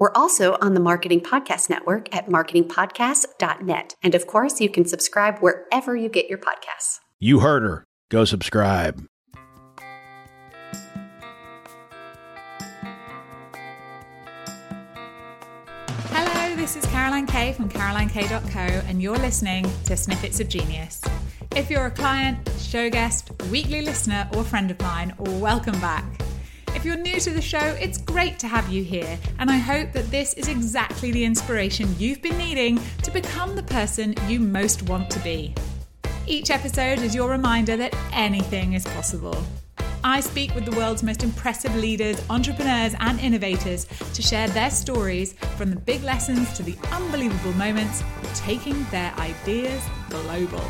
We're also on the Marketing Podcast Network at marketingpodcast.net. And of course, you can subscribe wherever you get your podcasts. You heard her. Go subscribe. Hello, this is Caroline Kay from carolinekay.co, and you're listening to Snippets of Genius. If you're a client, show guest, weekly listener, or friend of mine, welcome back. If you're new to the show, it's great to have you here, and I hope that this is exactly the inspiration you've been needing to become the person you most want to be. Each episode is your reminder that anything is possible. I speak with the world's most impressive leaders, entrepreneurs, and innovators to share their stories from the big lessons to the unbelievable moments, taking their ideas global.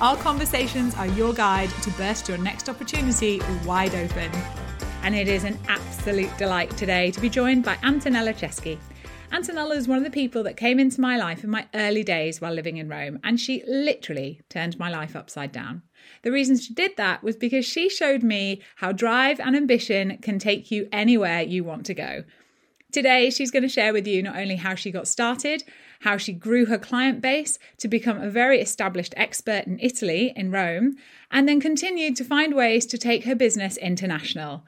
Our conversations are your guide to burst your next opportunity wide open and it is an absolute delight today to be joined by Antonella Ceschi. Antonella is one of the people that came into my life in my early days while living in Rome, and she literally turned my life upside down. The reason she did that was because she showed me how drive and ambition can take you anywhere you want to go. Today, she's going to share with you not only how she got started, how she grew her client base to become a very established expert in Italy, in Rome, and then continued to find ways to take her business international.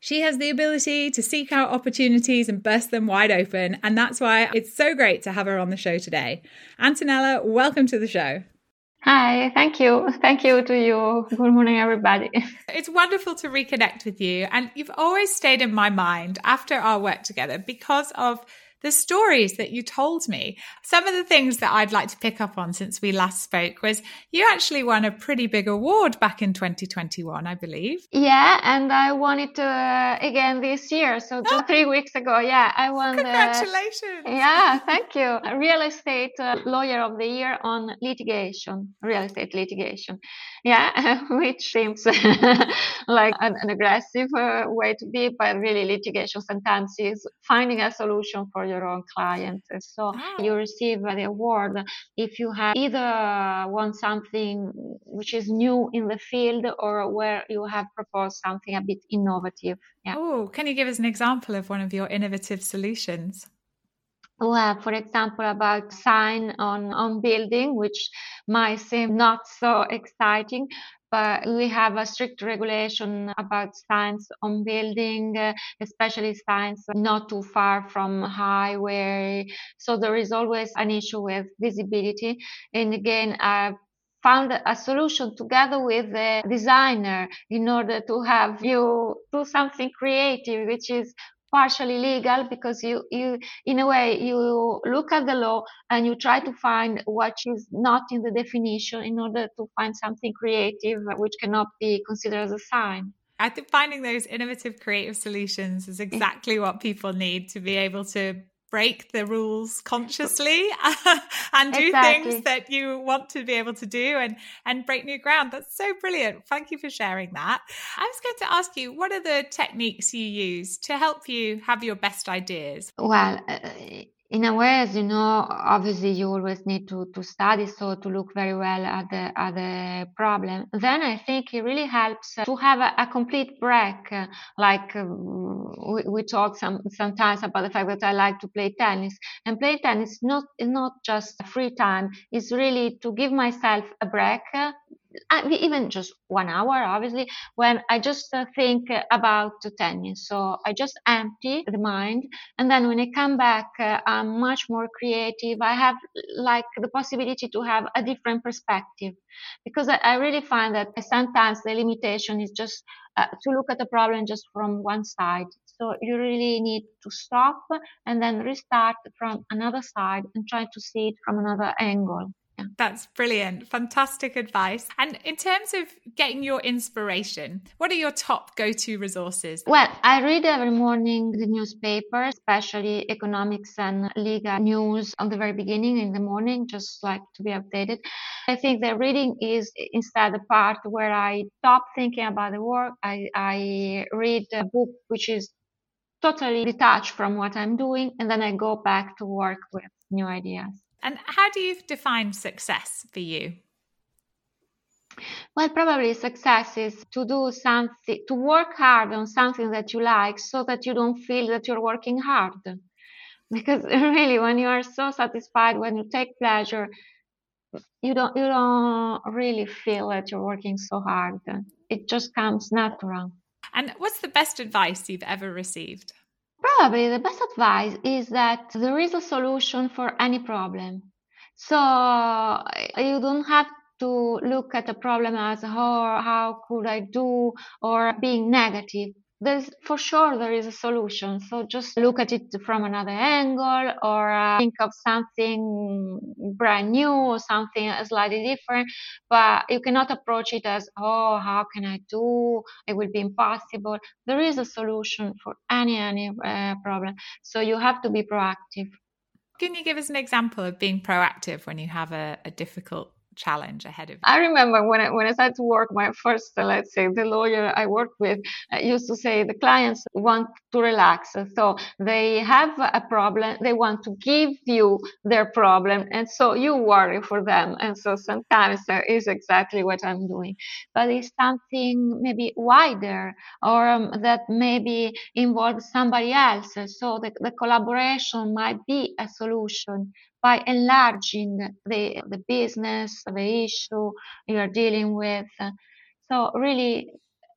She has the ability to seek out opportunities and burst them wide open. And that's why it's so great to have her on the show today. Antonella, welcome to the show. Hi, thank you. Thank you to you. Good morning, everybody. It's wonderful to reconnect with you. And you've always stayed in my mind after our work together because of the stories that you told me. Some of the things that I'd like to pick up on since we last spoke was you actually won a pretty big award back in 2021, I believe. Yeah, and I won it uh, again this year. So just three weeks ago, yeah, I won. Congratulations! The, yeah, thank you. Real estate uh, lawyer of the year on litigation, real estate litigation. Yeah, which seems like an, an aggressive uh, way to be, but really litigation sometimes is finding a solution for your own client. So ah. you receive the award if you have either won something which is new in the field or where you have proposed something a bit innovative. Yeah. Oh, can you give us an example of one of your innovative solutions? Well, for example, about sign on, on building, which might seem not so exciting, but we have a strict regulation about signs on building, especially signs not too far from highway. So there is always an issue with visibility. And again, I found a solution together with the designer in order to have you do something creative, which is partially legal because you, you in a way you look at the law and you try to find what is not in the definition in order to find something creative which cannot be considered as a sign. I think finding those innovative creative solutions is exactly what people need to be able to break the rules consciously and do exactly. things that you want to be able to do and and break new ground. That's so brilliant. Thank you for sharing that. I was going to ask you what are the techniques you use to help you have your best ideas? Well uh, in a way, as you know, obviously you always need to, to study, so to look very well at the, at the problem. Then I think it really helps to have a, a complete break. Like um, we, we talk some, sometimes about the fact that I like to play tennis and play tennis not, not just free time. It's really to give myself a break, even just one hour, obviously, when I just uh, think about tennis. So I just empty the mind. And then when I come back, uh, I'm much more creative. I have like the possibility to have a different perspective because I, really find that sometimes the limitation is just uh, to look at the problem just from one side. So you really need to stop and then restart from another side and try to see it from another angle. That's brilliant. Fantastic advice. And in terms of getting your inspiration, what are your top go to resources? Well, I read every morning the newspaper, especially economics and legal news on the very beginning in the morning, just like to be updated. I think the reading is instead the part where I stop thinking about the work. I, I read a book which is totally detached from what I'm doing, and then I go back to work with new ideas. And how do you define success for you? Well, probably success is to do something, to work hard on something that you like so that you don't feel that you're working hard. Because really, when you are so satisfied, when you take pleasure, you don't you don't really feel that you're working so hard. It just comes natural. And what's the best advice you've ever received? Probably the best advice is that there is a solution for any problem. So eh, you don't have to look at a problem as, oh, how could I do, or being negative there's for sure there is a solution. So just look at it from another angle or uh, think of something brand new or something slightly different but you cannot approach it as oh how can i do? It will be impossible. There is a solution for any any uh, problem. So you have to be proactive. Can you give us an example of being proactive when you have a, a difficult challenge ahead of you? I remember when I, when I started to work, my first, uh, let's say, the lawyer I worked with uh, used to say the clients want to relax. So they have a problem, they want to give you their problem, and so you worry for them. And so sometimes that is exactly what I'm doing. But it's something maybe wider or um, that maybe involves somebody else. So the, the collaboration might be a solution by enlarging the, the business, the issue you're dealing with. So really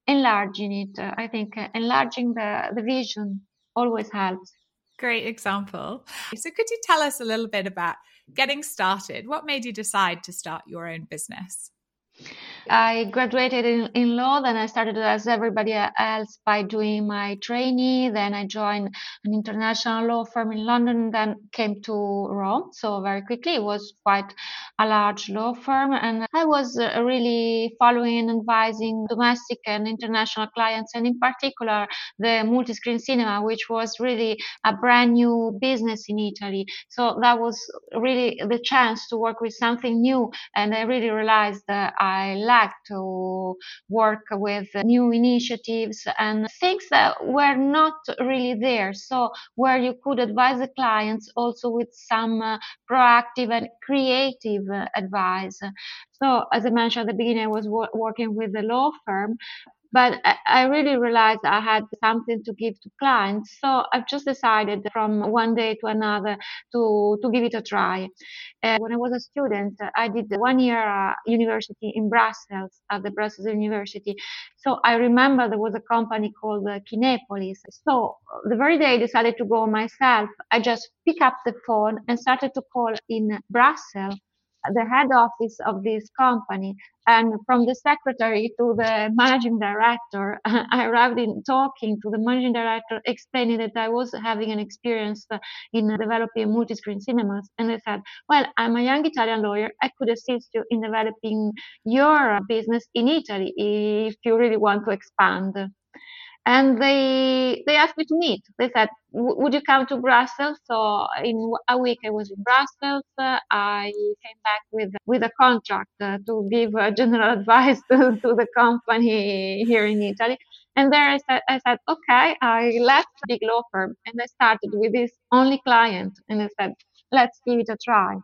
enlarging it. I think enlarging the, the vision always helps. Great example. So could you tell us a little bit about getting started? What made you decide to start your own business? I graduated in, in law, then I started as everybody else by doing my trainee. Then I joined an international law firm in London, then came to Rome. So very quickly, it was quite a large law firm. And I was uh, really following and advising domestic and international clients, and in particular, the multi screen cinema, which was really a brand new business in Italy. So that was really the chance to work with something new. And I really realized that I like to work with new initiatives and things that were not really there. So where you could advise the clients also with some uh, proactive and creative uh, advice. So as I mentioned at the beginning, I was wo- working with a law firm but I really realized I had something to give to clients. So I've just decided from one day to another to, to give it a try. Uh, when I was a student, I did one year uh, university in Brussels at the Brussels University. So I remember there was a company called uh, Kinepolis. So the very day I decided to go myself, I just picked up the phone and started to call in Brussels the head office of this company. And from the secretary to the managing director, I arrived in talking to the managing director, explaining that I was having an experience uh, in developing multi-screen cinemas. And they said, well, I'm a young Italian lawyer. I could assist you in developing your business in Italy if you really want to expand and they they asked me to meet. They said, "Would you come to Brussels?" So in a week, I was in Brussels. Uh, I came back with with a contract uh, to give uh, general advice to, to, the company here in Italy. And there I said, I said, "Okay." I left the big law firm and I started with this only client, and I said, "Let's give it a try."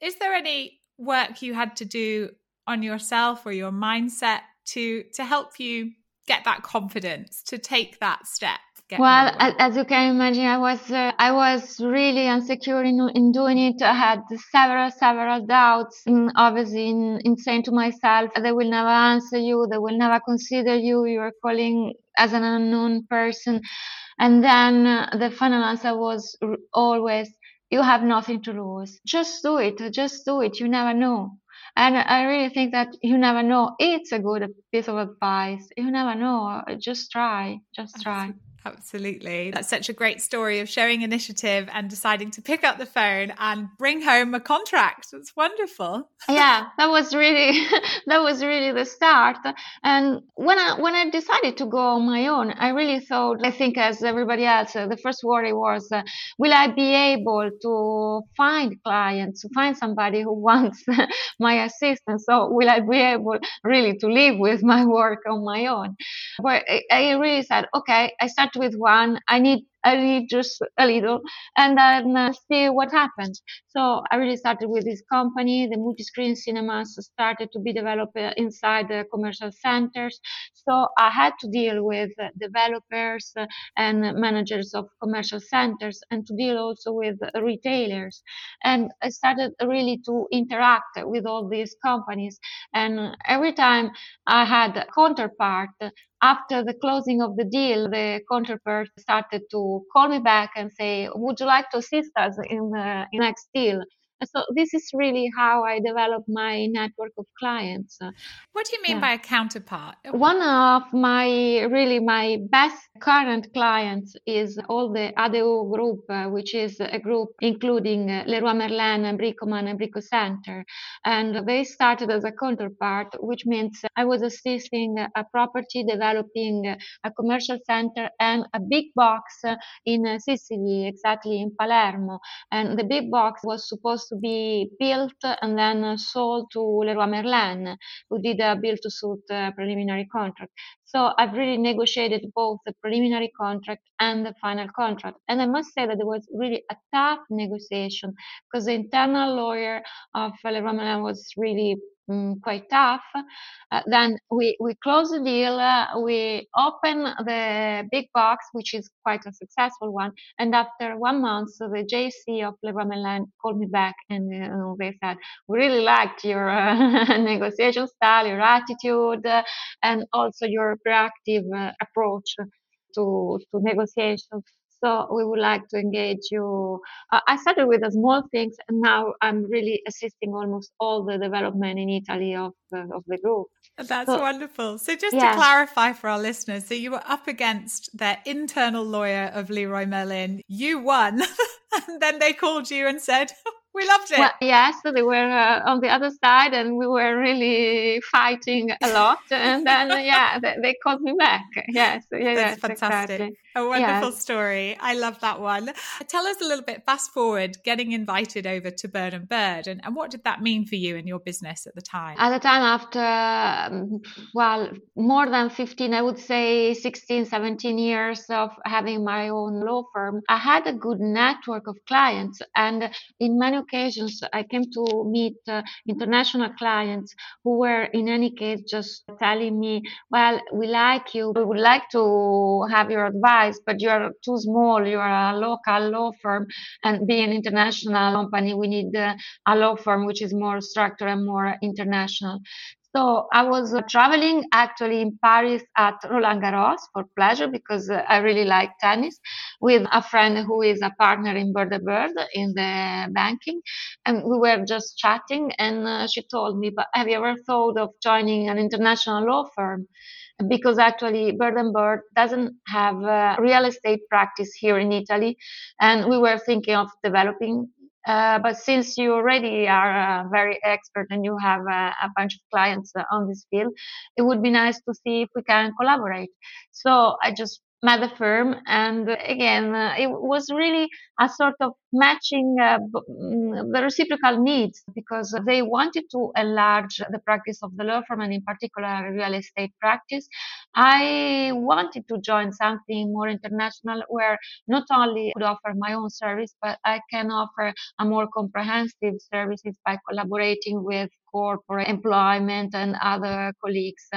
Is there any work you had to do on yourself or your mindset to to help you get that confidence to take that step well as, as, you can imagine i was uh, i was really insecure in, in doing it. I had several several doubts. And obviously in, in saying to myself they will never answer you. They will never consider you. You're calling as an unknown person. And then uh, the final answer was always you have nothing to lose. Just do it. Just do it. You never know and I really think that you never know. It's a good piece of advice. You never know. Just try. Just try. Absolutely. That's such a great story of showing initiative and deciding to pick up the phone and bring home a contract. It's wonderful. yeah, that was really that was really the start. And when I when I decided to go on my own, I really thought I think as everybody else, uh, the first worry was uh, will I be able to find clients, to find somebody who wants my assistance? So will I be able really to live with my work on my own? I, I really said, okay, I start with one. I need I need just a little, and then uh, see what happens. So I really started with this company. The multi-screen cinemas started to be developed uh, inside the commercial centers. So I had to deal with developers uh, and managers of commercial centers, and to deal also with retailers. And I started really to interact with all these companies. And every time I had a counterpart after the closing of the deal, the counterpart started to call me back and say, would you like to assist us in uh, the next deal? So this is really how I develop my network of clients. What do you mean yeah. by a counterpart? One of my really my best current clients is all the ADEO group, uh, which is a group including uh, Leroy Merlin and Bricoman and Brico Center. And they started as a counterpart, which means I was assisting a property developing a commercial center and a big box in Sicily, exactly in Palermo. And the big box was supposed to be built and then sold to Leroy Merlin, who did a build to suit uh, preliminary contract. So I've really negotiated both the preliminary contract and the final contract. And I must say that it was really a tough negotiation because the internal lawyer of Leroy Merlin was really um, quite tough. Uh, then we, we close the deal, uh, we open the big box, which is quite a successful one. And after one month, so the JC of Leroy called me back and uh, they said, we really liked your uh, negotiation style, your attitude, uh, and also your proactive uh, approach to, to negotiations. So we would like to engage you. Uh, I started with the small things, and now I'm really assisting almost all the development in Italy of the, of the group. That's so, wonderful. So just yeah. to clarify for our listeners, so you were up against their internal lawyer of Leroy Merlin. You won, and then they called you and said, we loved it. Well, yes, they were uh, on the other side, and we were really fighting a lot. And then, yeah, they, they, called me back. Yes, yeah, that's fantastic. Exactly. A wonderful yes. story. I love that one. Tell us a little bit. Fast forward, getting invited over to Bird and Bird, and, and what did that mean for you and your business at the time? At the time, after um, well, more than fifteen, I would say 16, 17 years of having my own law firm, I had a good network of clients, and in many occasions, I came to meet uh, international clients who were, in any case, just telling me, "Well, we like you. We would like to have your advice, but you are too small. You are a local law firm, and being an international company, we need uh, a law firm which is more structured and more international." So I was uh, traveling actually in Paris at Roland Garros for pleasure because uh, I really like tennis with a friend who is a partner in Bird Bird in the banking. And we were just chatting and uh, she told me, but have you ever thought of joining an international law firm? because actually Bird and Bird doesn't have a real estate practice here in Italy, and we were thinking of developing uh, but since you already are uh, very expert and you have uh, a bunch of clients uh, on this field, it would be nice to see if we can collaborate. So I just met the firm and again uh, it was really a sort of matching mm, the reciprocal needs because they wanted to enlarge the practice of the law firm and in particular real estate practice i wanted to join something more international where not only could offer my own service but i can offer a more comprehensive services by collaborating with corporate employment and other colleagues.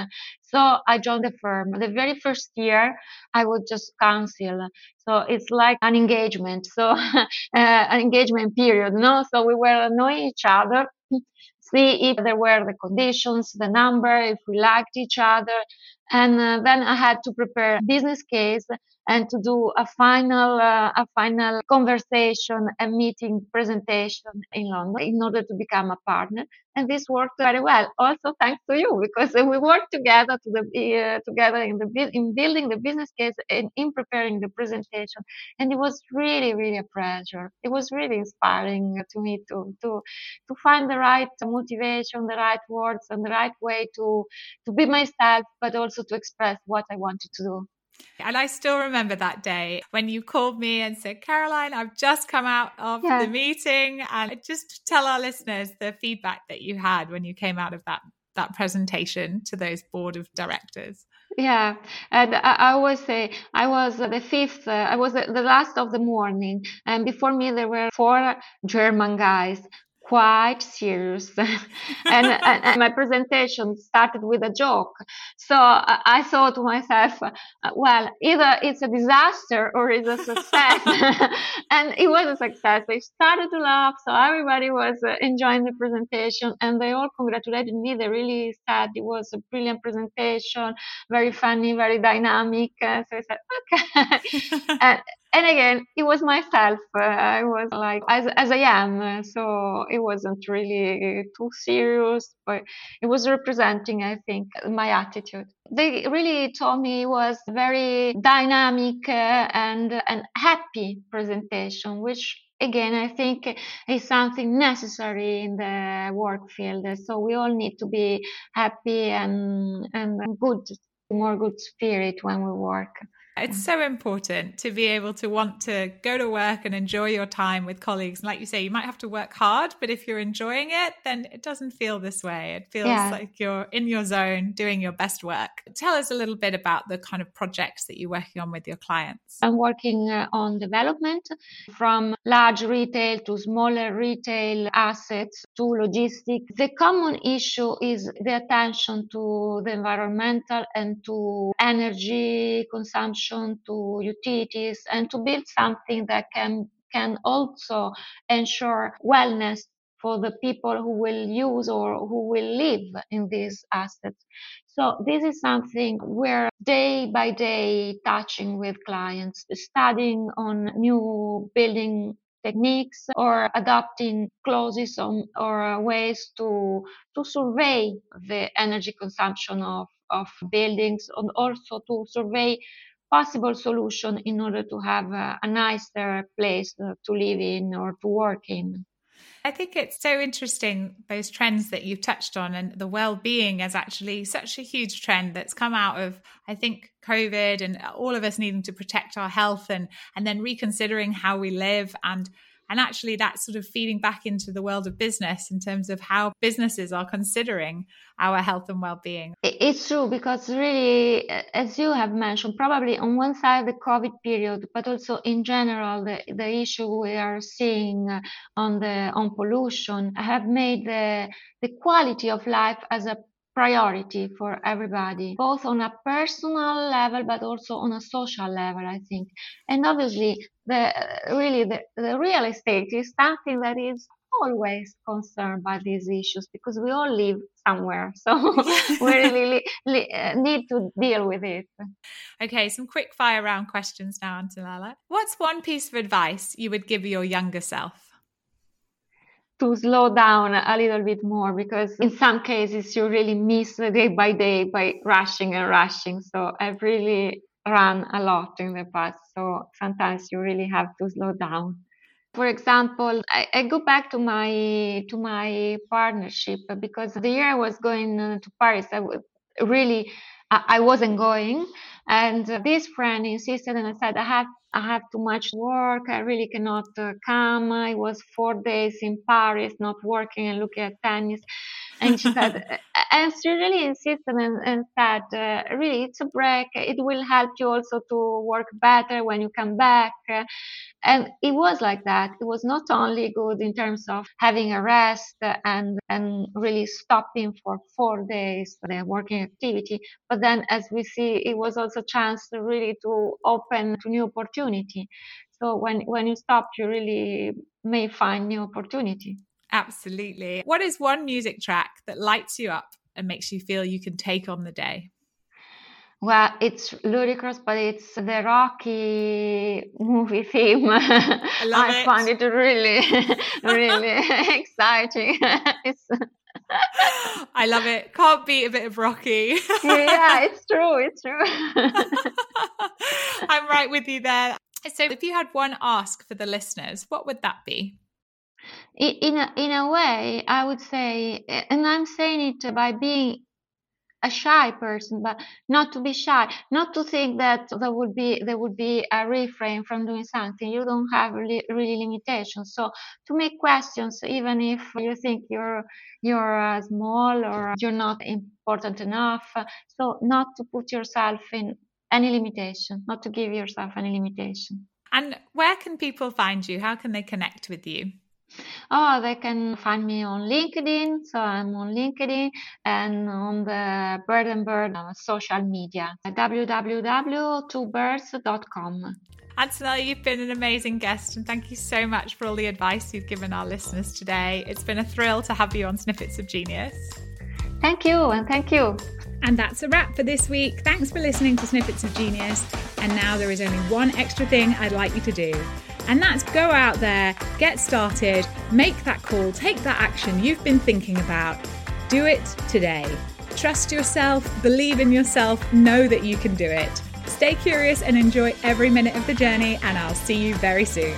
So I joined the firm. The very first year, I would just counsel. So it's like an engagement. So uh, an engagement period, no? So we were knowing each other, see if there were the conditions, the number, if we liked each other. And uh, then I had to prepare a business case and to do a final uh, a final conversation, a meeting presentation in London in order to become a partner. And this worked very well. Also thanks to you because we worked together to the uh, together in the in building the business case and in preparing the presentation. And it was really really a pleasure. It was really inspiring to me to to to find the right motivation, the right words, and the right way to to be myself, but also to express what I wanted to do. And I still remember that day when you called me and said, Caroline, I've just come out of yeah. the meeting. And just tell our listeners the feedback that you had when you came out of that that presentation to those board of directors. Yeah, and I, I always say I was the fifth. Uh, I was the, the, last of the morning, and before me there were four German guys quite serious. And, and, my presentation started with a joke. So i thought to myself well either it's a disaster or it's a success. And it was a success. They started to laugh so everybody was uh, enjoying the presentation and they all congratulated me. They really said it was a brilliant presentation very funny very dynamic. Uh, so i said okay. And, and again it was myself uh, i was like as, as i am so it wasn't really too serious but it was representing i think my attitude. They really told me it was very dynamic uh, and and happy presentation which again i think is something necessary in the work field. So we all need to be happy and and good more good spirit when we work it's so important to be able to want to go to work and enjoy your time with colleagues. And like you say, you might have to work hard, but if you're enjoying it, then it doesn't feel this way. It feels yeah. like you're in your zone doing your best work. Tell us a little bit about the kind of projects that you're working on with your clients. I'm working uh, on development from large retail to smaller retail assets to logistics. The common issue is the attention to the environmental and to energy consumption to utilities and to build something that can can also ensure wellness for the people who will use or who will live in these assets. So this is something we're day by day touching with clients, studying on new building techniques or adopting clauses on, or ways to to survey the energy consumption of, of buildings and also to survey possible solution in order to have a, a nicer place uh, to live in or to work in. I think it's so interesting, those trends that you've touched on, and the well being is actually such a huge trend that's come out of, I think, COVID and all of us needing to protect our health and, and then reconsidering how we live and and actually, that's sort of feeding back into the world of business in terms of how businesses are considering our health and well being. It's true because, really, uh, as you have mentioned, probably on one side, the COVID period, but also in general, the, the issue we are seeing uh, on the on pollution have made the, the quality of life as a priority for everybody, both on a personal level but also on a social level, I think. And obviously, the really the, the real estate is something that is always concerned by these issues because we all live somewhere. So we really li- uh, need to deal with it. Okay some quick fire round questions now antonella. What's one piece of advice you would give your younger self to slow down a little bit more because in some cases you really miss the day by day by rushing and rushing. So I've really run a lot in the past. So sometimes you really have to slow down. For example, I, I go back to my to my partnership because the year I was going uh, to Paris, I really I wasn't going, and this friend insisted, and I said I have I have too much work. I really cannot uh, come. I was four days in Paris, not working and looking at tennis. And she said, and she really insisted and, and said, uh, really, it's a break. It will help you also to work better when you come back. And it was like that. It was not only good in terms of having a rest and, and really stopping for four days for the working activity, but then as we see, it was also a chance to really to open to new opportunity. So when, when you stop, you really may find new opportunity. Absolutely. What is one music track that lights you up and makes you feel you can take on the day? well, it's ludicrous, but it's the Rocky movie theme. I, I it. find it really, really exciting. it's I love it. Can't beat a bit of Rocky. yeah, it's true. It's true. I'm right with you there. So, if you had one ask for the listeners, what would that be? In a, in a way, I would say, and I'm saying it by being a shy person, but not to be shy, not to think that there would be there would be a refrain from doing something. You don't have really, really limitations. So to make questions, even if you think you're you're uh, small or you're not important enough, so not to put yourself in any limitation, not to give yourself any limitation. And where can people find you? How can they connect with you? Oh, they can find me on LinkedIn. So I'm on LinkedIn and on the Bird and Bird uh, social media, www.twobirds.com. Antonella, you've been an amazing guest, and thank you so much for all the advice you've given our listeners today. It's been a thrill to have you on Snippets of Genius. Thank you, and thank you. And that's a wrap for this week. Thanks for listening to Snippets of Genius. And now there is only one extra thing I'd like you to do. And that's go out there, get started, make that call, take that action you've been thinking about. Do it today. Trust yourself, believe in yourself, know that you can do it. Stay curious and enjoy every minute of the journey, and I'll see you very soon.